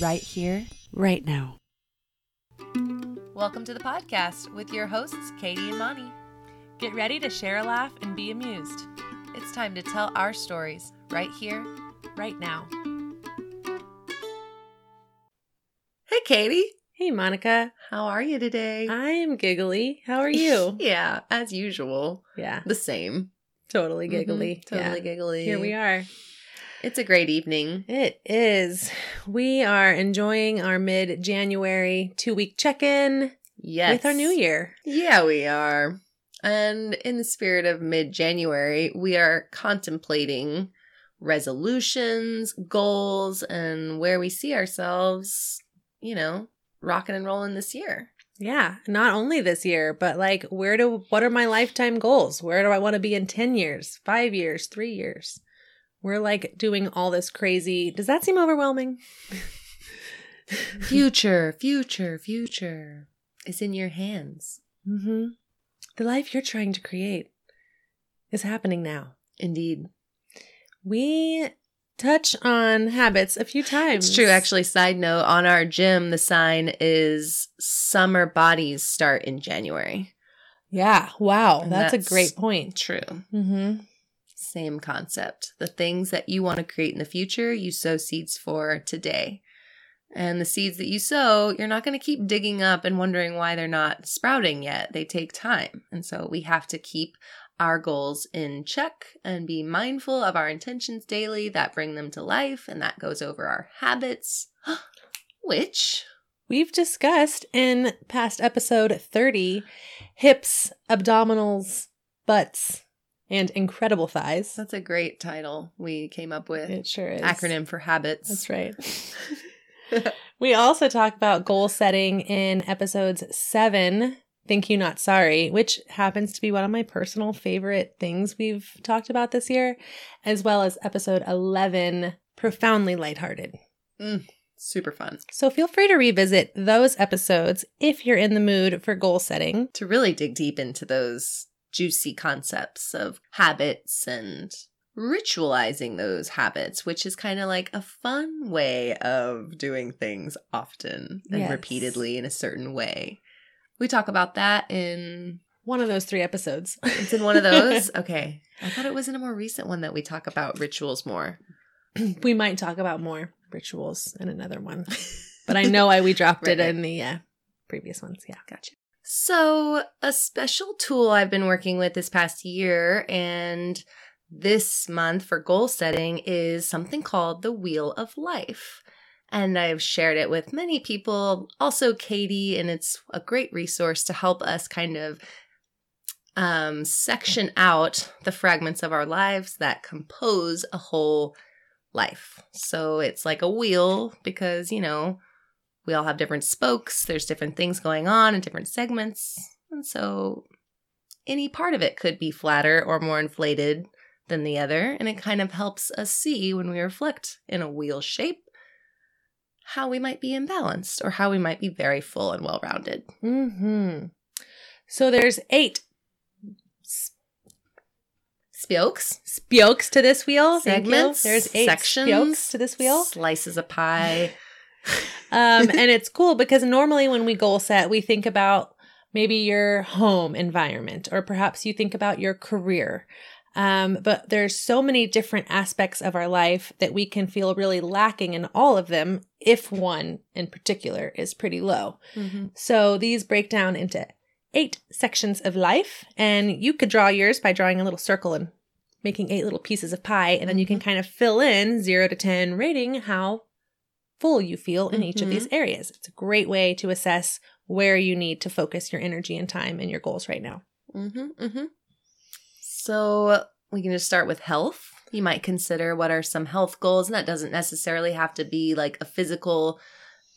right here, right now. Welcome to the podcast with your hosts, Katie and Moni. Get ready to share a laugh and be amused. It's time to tell our stories right here, right now. Hey, Katie. Hey, Monica. How are you today? I am giggly. How are you? yeah, as usual. Yeah. The same. Totally giggly. Mhm, totally Yeah. giggly. Here we are. It's a great evening. It is. We are enjoying our mid January two week check in Yes. with our new year. Yeah, we are. And in the spirit of mid January, we are contemplating resolutions, goals, and where we see ourselves, you know, rocking and rolling this year. Yeah. Not only this year, but like, where do, what are my lifetime goals? Where do I want to be in 10 years, five years, three years? We're like doing all this crazy. Does that seem overwhelming? Future, future, future is in your hands. Mm-hmm. The life you're trying to create is happening now. Indeed. We touch on habits a few times. It's true. Actually, side note on our gym, the sign is summer bodies start in January. Yeah. Wow. That's, that's- a great point. True. Mm-hmm. Same concept. The things that you want to create in the future, you sow seeds for today. And the seeds that you sow, you're not going to keep digging up and wondering why they're not sprouting yet. They take time. And so we have to keep our goals in check and be mindful of our intentions daily that bring them to life. And that goes over our habits, which We've discussed in past episode 30 hips, abdominals, butts, and incredible thighs. that's a great title we came up with. It sure is. Acronym for habits. That's right. we also talk about goal setting in episodes seven, Thank You Not Sorry, which happens to be one of my personal favorite things we've talked about this year, as well as episode 11, Profoundly Lighthearted. Mm, super fun. So feel free to revisit those episodes if you're in the mood for goal setting. to really dig deep into those juicy concepts of habits and ritualizing those habits, which is kind of like a fun way of doing things often and Yes. repeatedly in a certain way. We talk about that in One of those three episodes. it's in one of those. Okay. I thought it was in a more recent one that we talk about rituals more. we might talk about more rituals in another one, but I know why we dropped Right, it in the uh, previous ones. Yeah. Gotcha. So, a special tool I've been working with this past year and this month for goal setting is something called the Wheel of Life. And I've shared it with many people, also Katie, and it's a great resource to help us kind of um, section out the fragments of our lives that compose a whole life. So it's like a wheel because, you know, we all have different spokes, there's different things going on in different segments. And so any part of it could be flatter or more inflated than the other. And it kind of helps us see when we reflect in a wheel shape how we might be imbalanced or how we might be very full and well rounded. Hmm. So there's eight Spokes, spokes to this wheel. Segments, There's eight sections, spokes to this wheel. slices of pie. Um, and it's cool because normally when we goal set, we think about maybe your home environment, or perhaps you think about your career. Um, but there's so many different aspects of our life that we can feel really lacking in all of them if one in particular is pretty low. Mhm. So these break down into eight sections of life, and you could draw yours by drawing a little circle and making eight little pieces of pie, and then you can kind of fill in zero to 10, rating how full you feel in each of these areas. It's a great way to assess where you need to focus your energy and time and your goals right now. Mm-hmm, mm-hmm. So we can just start with health. You might consider what are some health goals, and that doesn't necessarily have to be like a physical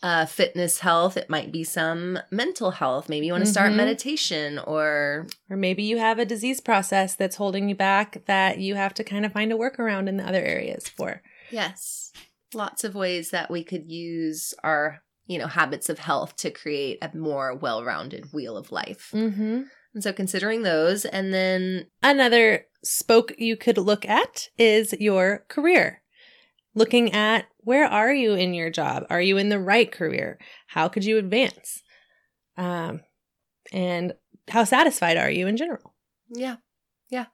uh, fitness health. It might be some mental health. Maybe you want to start Mhm. meditation or Or maybe you have a disease process that's holding you back that you have to kind of find a workaround in the other areas for. yes, lots of ways that we could use our you know habits of health to create a more well-rounded wheel of life. Mm-hmm. And so considering those, and then Another spoke you could look at is your career. looking at where are you in your job? Are you in the right career? How could you advance? Um, and how satisfied are you in general? Yeah. Yeah.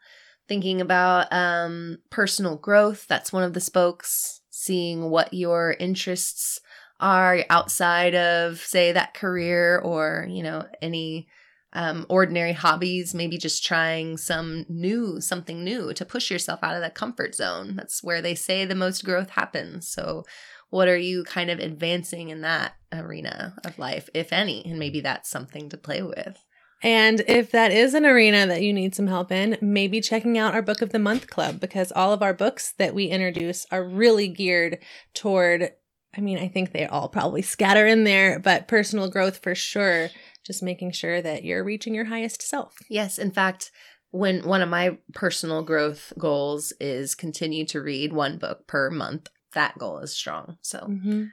Thinking about um, personal growth. That's one of the spokes. Seeing what your interests are outside of, say, that career or, you know, any um, ordinary hobbies, maybe just trying some new, something new to push yourself out of that comfort zone. That's where they say the most growth happens. So, what are you kind of advancing in that arena of life, if any? And maybe that's something to play with. And if that is an arena that you need some help in, maybe checking out our Book of the Month Club because all of our books that we introduce are really geared toward, I mean, I think they all probably scatter in there, but personal growth for sure. Just making sure that you're reaching your highest self. Yes. In fact, when one of my personal growth goals is continue to read one book per month, that goal is strong. So, mm-hmm.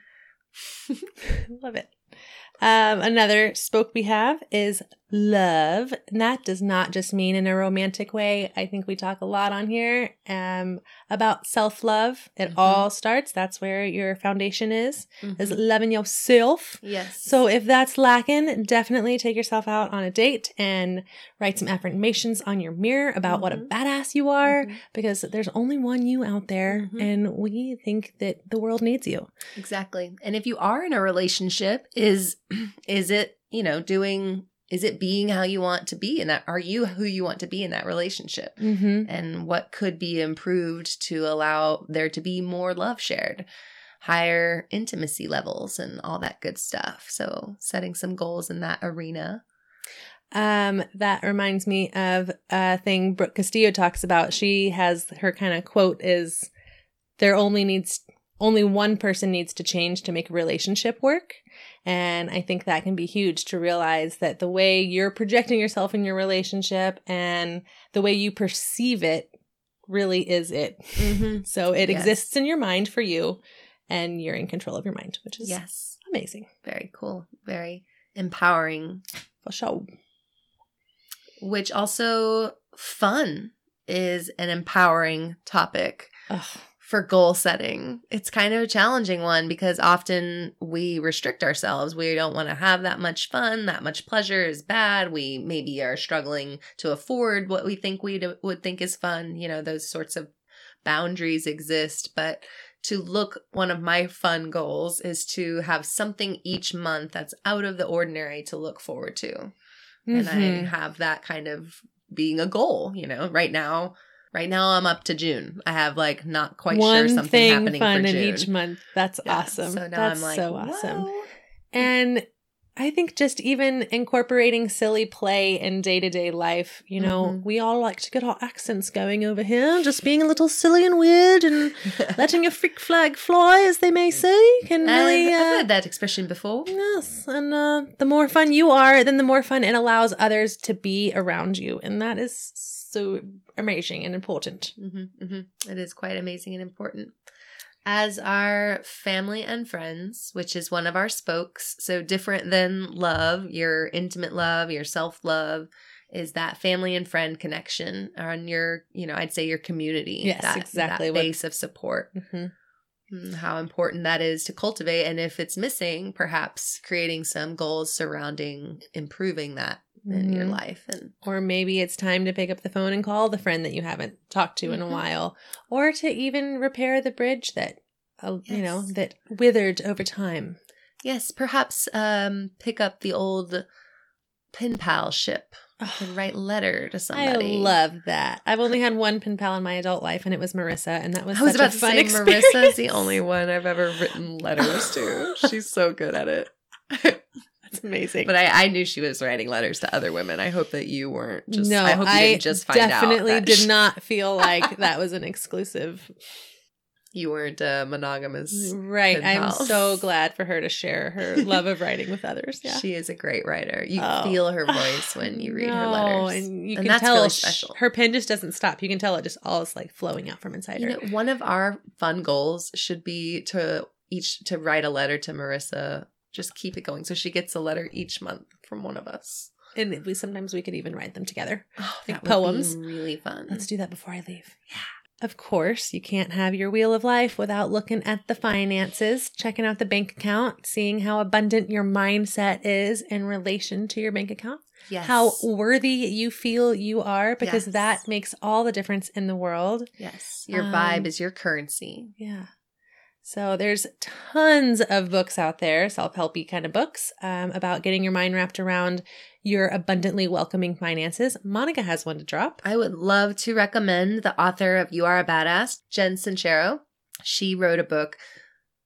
love it. Um, another spoke we have is love. And that does not just mean in a romantic way. I think we talk a lot on here um, about self love. It mm-hmm. all starts, that's where your foundation is, mm-hmm. is loving yourself. Yes. So if that's lacking, definitely take yourself out on a date and write some affirmations on your mirror about mm-hmm. what a mm-hmm. badass you are mm-hmm. because there's only one you out there mm-hmm. and we think that the world needs you. Exactly. And if you are in a relationship, is is it, you know, doing is it being how you want to be in that are you who you want to be in that relationship mm-hmm. and what could be improved to allow there to be more love shared higher intimacy levels and all that good stuff so setting some goals in that arena um, that reminds me of a thing Brooke Castillo talks about. She has her kind of quote is there only needs only one person needs to change to make a relationship work. And I think that can be huge to realize that the way you're projecting yourself in your relationship and the way you perceive it really is it. Mm-hmm. So it yes. exists in your mind for you and you're in control of your mind, which is yes. amazing. Very cool. Very empowering. For sure. Which also fun is an empowering topic. Ugh for goal setting. It's kind of a challenging one because often we restrict ourselves. We don't want to have that much fun, that much pleasure is bad. We maybe are struggling to afford what we think we would think is fun. You know, those sorts of boundaries exist, but to look one of my fun goals is to have something each month that's out of the ordinary to look forward to. Mm-hmm. And I mm-hmm. have that kind of being a goal, you know. Right now Right now, I'm up to June. I have like not quite One sure something thing happening fun for June. in each month. That's yeah. awesome. So now That's I'm like, so awesome. Whoa. And I think just even incorporating silly play in day to day life, you know, mm-hmm. we all like to get our accents going over here, just being a little silly and weird and letting your freak flag fly, as they may say, can really. Uh, I've heard that expression before. Yes, and uh, the more fun you are, then the more fun it allows others to be around you, and that is so amazing and important. Mm-hmm, mm-hmm. It is quite amazing and important. As our family and friends, which is one of our spokes, so different than love, your intimate love, your self love, is that family and friend connection on your, you know, I'd say your community. Yes, that, exactly. That base of support. Mm-hmm. Mm, how important that is to cultivate. And if it's missing, perhaps creating some goals surrounding improving that in mm-hmm. your life and or maybe it's time to pick up the phone and call the friend that you haven't talked to mm-hmm. in a mm-hmm. while or to even repair the bridge that uh, yes. you know that withered over time yes perhaps um pick up the old pen pal ship and write letter to somebody. I love that. I've only had one pen pal in my adult life, and it was Marissa, and that was I was about to say experience. Marissa's the only one I've ever written letters to. She's so good at it. That's amazing. But I, I knew she was writing letters to other women. I hope that you weren't just. No, I hope you I didn't just find definitely did she... not feel like that was an exclusive. You weren't uh, monogamous, right? I'm so glad for her to share her love of writing with others. Yeah, she is a great writer. You oh. feel her voice when you read no, her letters, and you and can tell really special. her pen just doesn't stop. You can tell it just all is like flowing out from inside you her. Know, one of our fun goals should be to each to write a letter to Marissa just keep it going. So she gets a letter each month from one of us. And we sometimes we could even write them together. Oh, like poems. really fun. Let's do that before I leave. Yeah. Of course, you can't have your wheel of life without looking at the finances, checking out the bank account, seeing how abundant your mindset is in relation to your bank account, Yes. how worthy you feel you are, because Yes. that makes all the difference in the world. Yes. Your Um, vibe is your currency. Yeah. So there's tons of books out there, self-helpy kind of books, um, about getting your mind wrapped around your abundantly welcoming finances. Monica has one to drop. I would love to recommend the author of You Are a Badass, Jen Sincero. She wrote a book,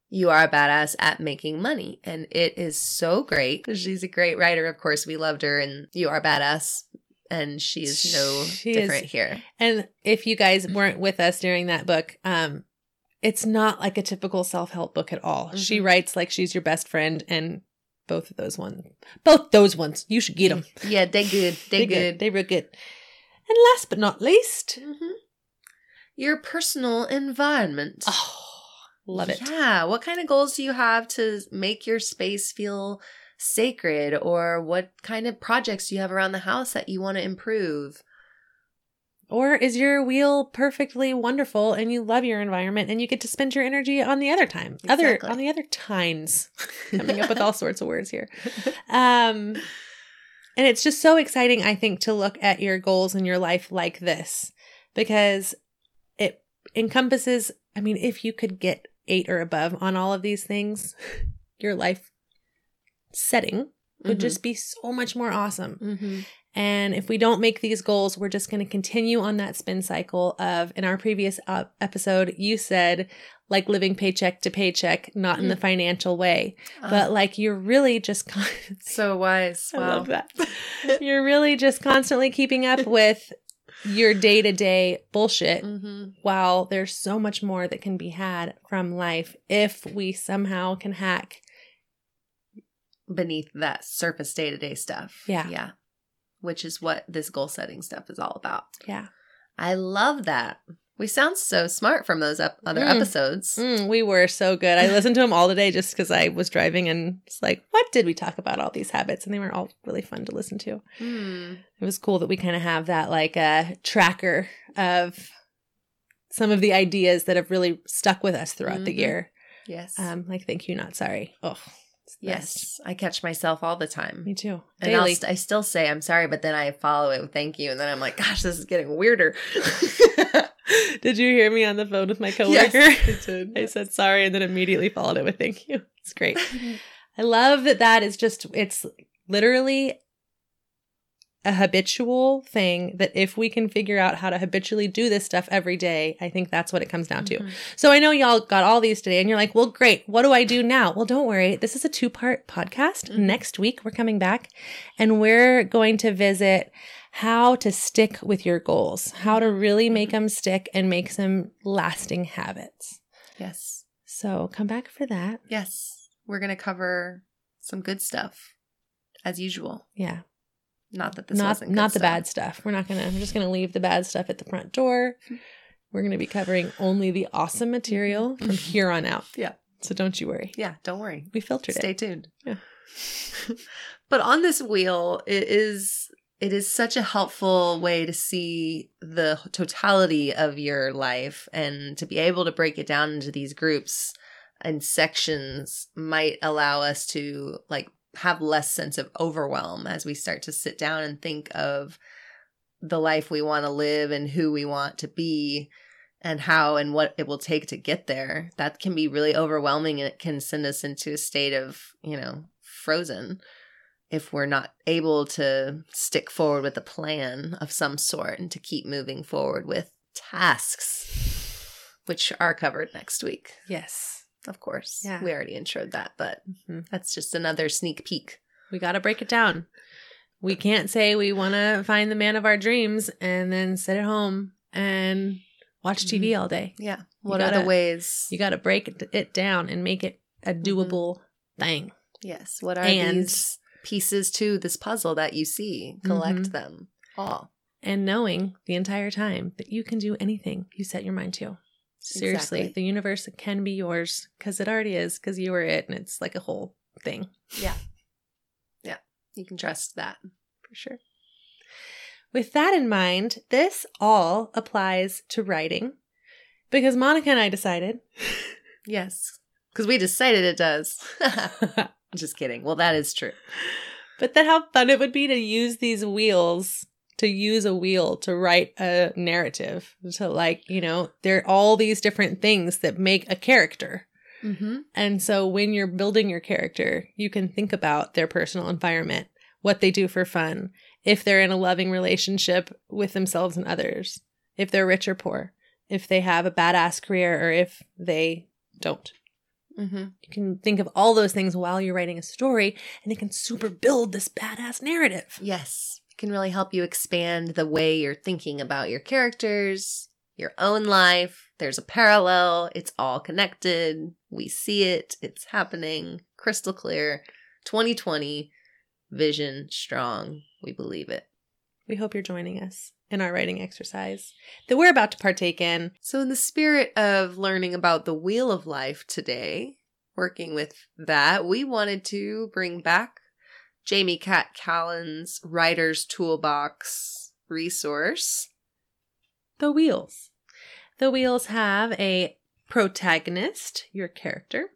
You Are a Badass at Making Money, and it is so great. She's a great writer. Of course, we loved her and You Are a Badass, and she is no She is- different here. And if you guys weren't with us during that book, um, it's not like a typical self-help book at all. She Mhm. writes like she's your best friend, and both of those ones, both those ones, you should get them. Yeah, they're good. they're good. They're real good. And last but not least, Mhm. Your personal environment. oh, love it. Yeah. What kind of goals do you have to make your space feel sacred? Or what kind of projects do you have around the house that you want to improve? Or is your wheel perfectly wonderful and you love your environment and you get to spend your energy on the other time, other on the other times? Coming up with all sorts of words here. Um, and it's just so exciting, I think, to look at your goals in your life like this because it encompasses. I mean, if you could get eight or above on all of these things, your life setting would Mhm. just be so much more awesome. Mhm. And if we don't make these goals, we're just going to continue on that spin cycle of, in our previous uh, episode, you said, like living paycheck to paycheck, not in the financial way, but Uh, like you're really just, con- so wise. I Wow. love that. you're really just constantly keeping up with your day to day bullshit hmm while there's so much more that can be had from life if we somehow can hack. Beneath that surface day to day stuff. Yeah. Yeah. Which is what this goal setting stuff is all about. Yeah. I love that. We sound so smart from those ep- other Mm. episodes. Mm, we were so good. I listened to them all today just because I was driving and it's like, what did we talk about? All these habits, and they were all really fun to listen to. Hmm. It was cool that we kind of have that like a tracker of some of the ideas that have really stuck with us throughout the Mhm. year. Yes. Um, like thank you, not sorry. Oh, the. Yes. I catch myself all the time. me too. And I'll Daily. st- I still say I'm sorry, but then I follow it with thank you, and then I'm like, gosh, this is getting weirder. did you hear me on the phone with my Yes, coworker? I did. I said sorry and then immediately followed it with thank you. It's great. I love that that is just, it's literally a habitual thing that if we can figure out how to habitually do this stuff every day, I think that's what it comes down to. Mhm. So I know y'all got all these today and you're like, well, great. What do I do now? Well, don't worry. This is a two part podcast. Mhm. Next week, we're coming back and we're going to visit how to stick with your goals, how to really make them stick and make some lasting habits. Yes. So come back for that. Yes. We're gonna cover some good stuff, as usual. Yeah. Not that this not wasn't not the stuff. bad stuff. We're not gonna. We're just gonna leave the bad stuff at the front door. We're gonna be covering only the awesome material from here on out. Yeah. So don't you worry. Yeah. Don't worry. We filtered Stay it. tuned. Yeah. but on this wheel, it is it is such a helpful way to see the totality of your life and to be able to break it down into these groups and sections might allow us to like have less sense of overwhelm as we start to sit down and think of the life we want to live and who we want to be and how and what it will take to get there that can be really overwhelming and it can send us into a state of you know frozen if we're not able to stick forward with a plan of some sort and to keep moving forward with tasks which are covered next week Yes. Of course Yeah. we already introed that but Mhm. that's just another sneak peek We got to break it down. We can't say we want to find the man of our dreams and then sit at home and watch TV all day. yeah what are gotta- the ways You got to break it, down and make it a doable thing. yes what are And- these pieces to this puzzle that you see collect Mhm. them all and knowing the entire time that you can do anything you set your mind to. Seriously, Exactly. the universe can be yours because it already is because you are it and it's like a whole thing yeah yeah you can trust that for sure. With that in mind, this all applies to writing. Because Monica and I decided. Yes. Because we decided it does. Just kidding. Well, that is true. But then how fun it would be to use these wheels, to use a wheel to write a narrative. To like, you know, there are all these different things that make a character. Mm-hmm. And so when you're building your character, you can think about their personal environment, what they do for fun, if they're in a loving relationship with themselves and others, if they're rich or poor, if they have a badass career or if they don't. Mm-hmm. You can think of all those things while you're writing a story and it can super build this badass narrative. Yes. Can really help you expand the way you're thinking about your characters, your own life. There's a parallel. It's all connected. We see it. It's happening. Crystal clear. 2020. Vision strong. We believe it. We hope you're joining us in our writing exercise that we're about to partake in. So, in the spirit of learning about the wheel of life today, working with that, we wanted to bring back Jamie Cat Callan's Writer's Toolbox resource. The wheels. The wheels have a protagonist, your character.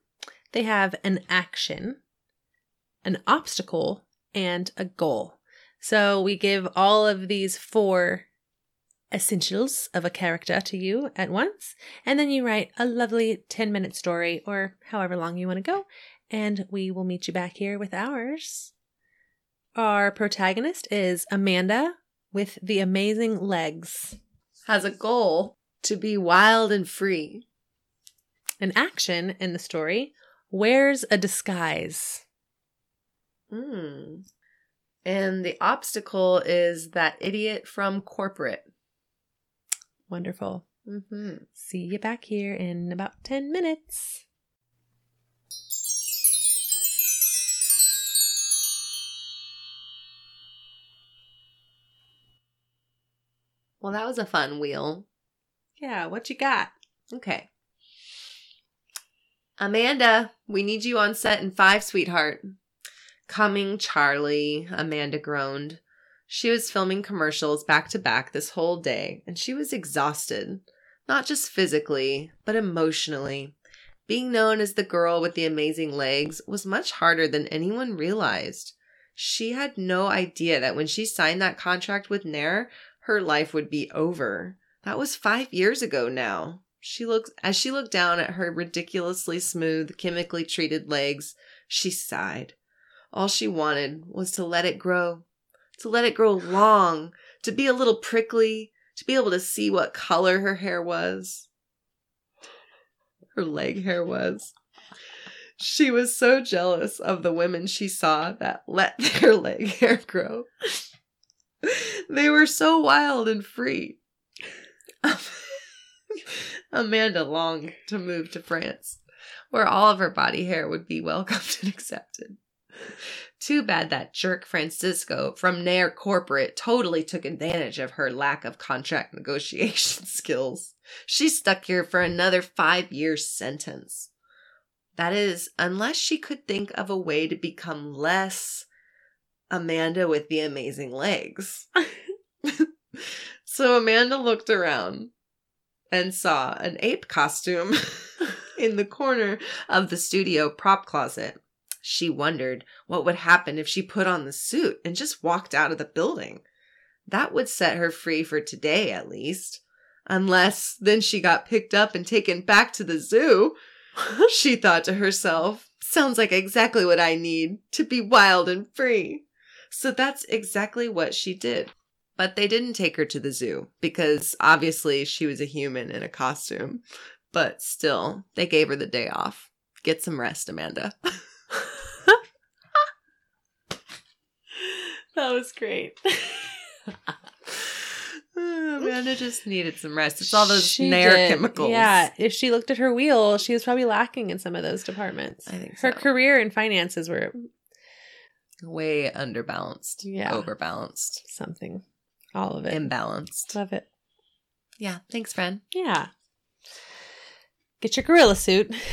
They have an action, an obstacle, and a goal. So we give all of these four essentials of a character to you at once, and then you write a lovely 10 minute story or however long you want to go, and we will meet you back here with ours. Our protagonist is Amanda with the amazing legs. Has a goal to be wild and free. An action in the story wears a disguise. Hmm. And the obstacle is that idiot from corporate. Wonderful. Mm-hmm. See you back here in about 10 minutes. Well, that was a fun wheel. Yeah, what you got? Okay. Amanda, we need you on set in five, sweetheart. Coming, Charlie, Amanda groaned. She was filming commercials back to back this whole day, and she was exhausted. Not just physically, but emotionally. Being known as the girl with the amazing legs was much harder than anyone realized. She had no idea that when she signed that contract with Nair, her life would be over. That was five years ago now. She looked as she looked down at her ridiculously smooth, chemically treated legs, she sighed. All she wanted was to let it grow, to let it grow long, to be a little prickly, to be able to see what color her hair was. Her leg hair was. She was so jealous of the women she saw that let their leg hair grow. They were so wild and free. Amanda longed to move to France, where all of her body hair would be welcomed and accepted. Too bad that jerk Francisco from Nair Corporate totally took advantage of her lack of contract negotiation skills. She's stuck here for another five year sentence. That is, unless she could think of a way to become less Amanda with the amazing legs. so Amanda looked around and saw an ape costume in the corner of the studio prop closet. She wondered what would happen if she put on the suit and just walked out of the building. That would set her free for today, at least. Unless then she got picked up and taken back to the zoo. she thought to herself, sounds like exactly what I need to be wild and free. So that's exactly what she did. But they didn't take her to the zoo because obviously she was a human in a costume. But still, they gave her the day off. Get some rest, Amanda. That was great. Amanda just needed some rest. It's all those She Nair did. chemicals. Yeah, if she looked at her wheel, she was probably lacking in some of those departments. I think Her so. career and finances were Way underbalanced. Yeah. Overbalanced. something. All of it. Imbalanced. Love it. Yeah. Thanks, friend. Yeah. Get your gorilla suit.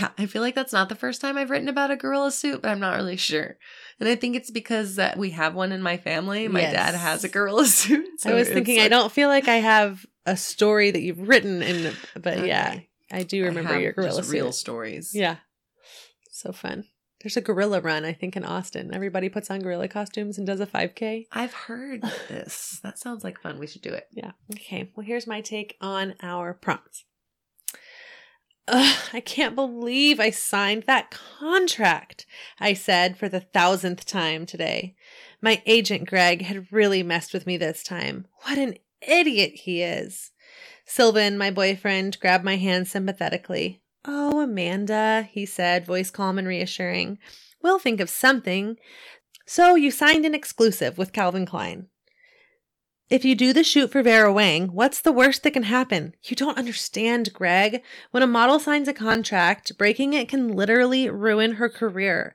Yeah. I feel like that's not the first time I've written about a gorilla suit, but I'm not really sure. And I think it's because that we have one in my family. My Yes. dad has a gorilla suit. So I was thinking, I don't feel like I have a story that you've written in but yeah, I do remember I your gorilla suit. real stories. Yeah. So fun. There's a gorilla run, I think, in Austin. Everybody puts on gorilla costumes and does a 5K. I've heard this. That sounds like fun. We should do it. Yeah. Okay. Well, here's my take on our prompts. Ugh, I can't believe I signed that contract, I said for the thousandth time today. My agent, Greg, had really messed with me this time. What an idiot he is. Sylvan, my boyfriend, grabbed my hand sympathetically. Oh, Amanda, he said, voice calm and reassuring. We'll think of something. So you signed an exclusive with Calvin Klein. If you do the shoot for Vera Wang, what's the worst that can happen? You don't understand, Greg. When a model signs a contract, breaking it can literally ruin her career.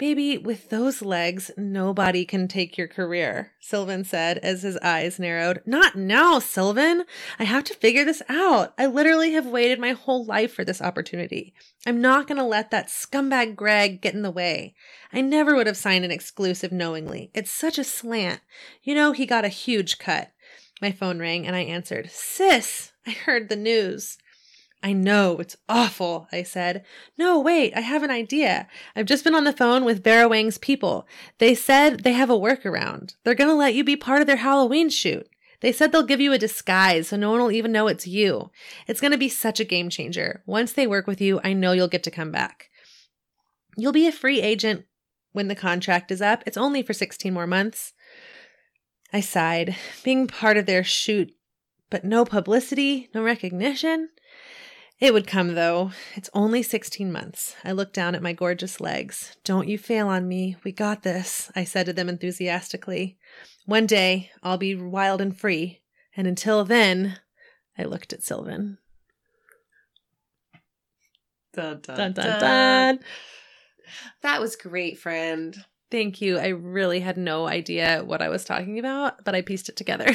Baby, with those legs, nobody can take your career, Sylvan said as his eyes narrowed. Not now, Sylvan. I have to figure this out. I literally have waited my whole life for this opportunity. I'm not going to let that scumbag Greg get in the way. I never would have signed an exclusive knowingly. It's such a slant. You know, he got a huge cut. My phone rang and I answered. Sis, I heard the news. I know, it's awful, I said. No, wait, I have an idea. I've just been on the phone with Vera Wang's people. They said they have a workaround. They're gonna let you be part of their Halloween shoot. They said they'll give you a disguise so no one will even know it's you. It's gonna be such a game changer. Once they work with you, I know you'll get to come back. You'll be a free agent when the contract is up. It's only for 16 more months. I sighed. Being part of their shoot, but no publicity, no recognition. It would come, though. It's only 16 months. I looked down at my gorgeous legs. Don't you fail on me. We got this, I said to them enthusiastically. One day, I'll be wild and free. And until then, I looked at Sylvan. Dun, dun, Dun, dun, dun. That was great, friend. Thank you. I really had no idea what I was talking about, but I pieced it together.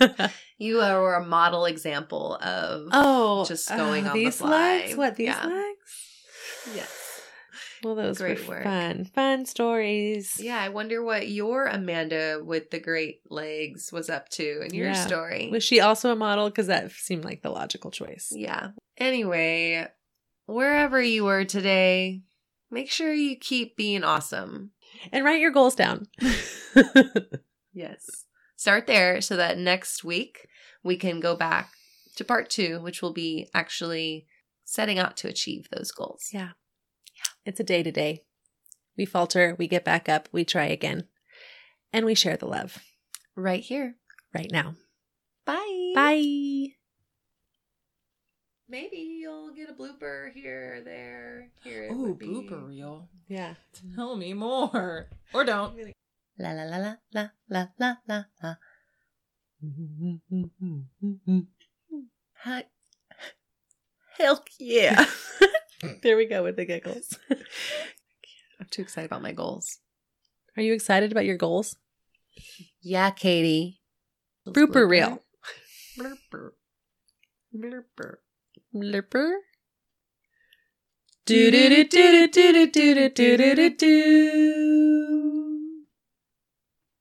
You are a model example of oh, Just uh, going on the these fly. legs? What these Yeah. legs? yes. Well, those Great were work. fun, fun stories. Yeah, I wonder what your Amanda with the great legs was up to in your Yeah. story. Was she also a model? Because that seemed like the logical choice. Yeah. Anyway, wherever you were today, make sure you keep being awesome. And write your goals down. Yes. Start there so that next week we can go back to part two, which will be actually setting out to achieve those goals. yeah. It's a day to day. We falter, we get back up, we try again. And we share the love Right here. right now. Bye. Bye. Maybe you'll get a blooper here or there. Here it Ooh, would be. blooper reel. Yeah. Tell me more. Or don't. La la la la la la la la la. Hell yeah. there we go with the giggles. I'm too excited about my goals. Are you excited about your goals? Yeah, Katie. Blooper reel. Blooper. Blooper. Blurper. Do do do do do do do do do do do.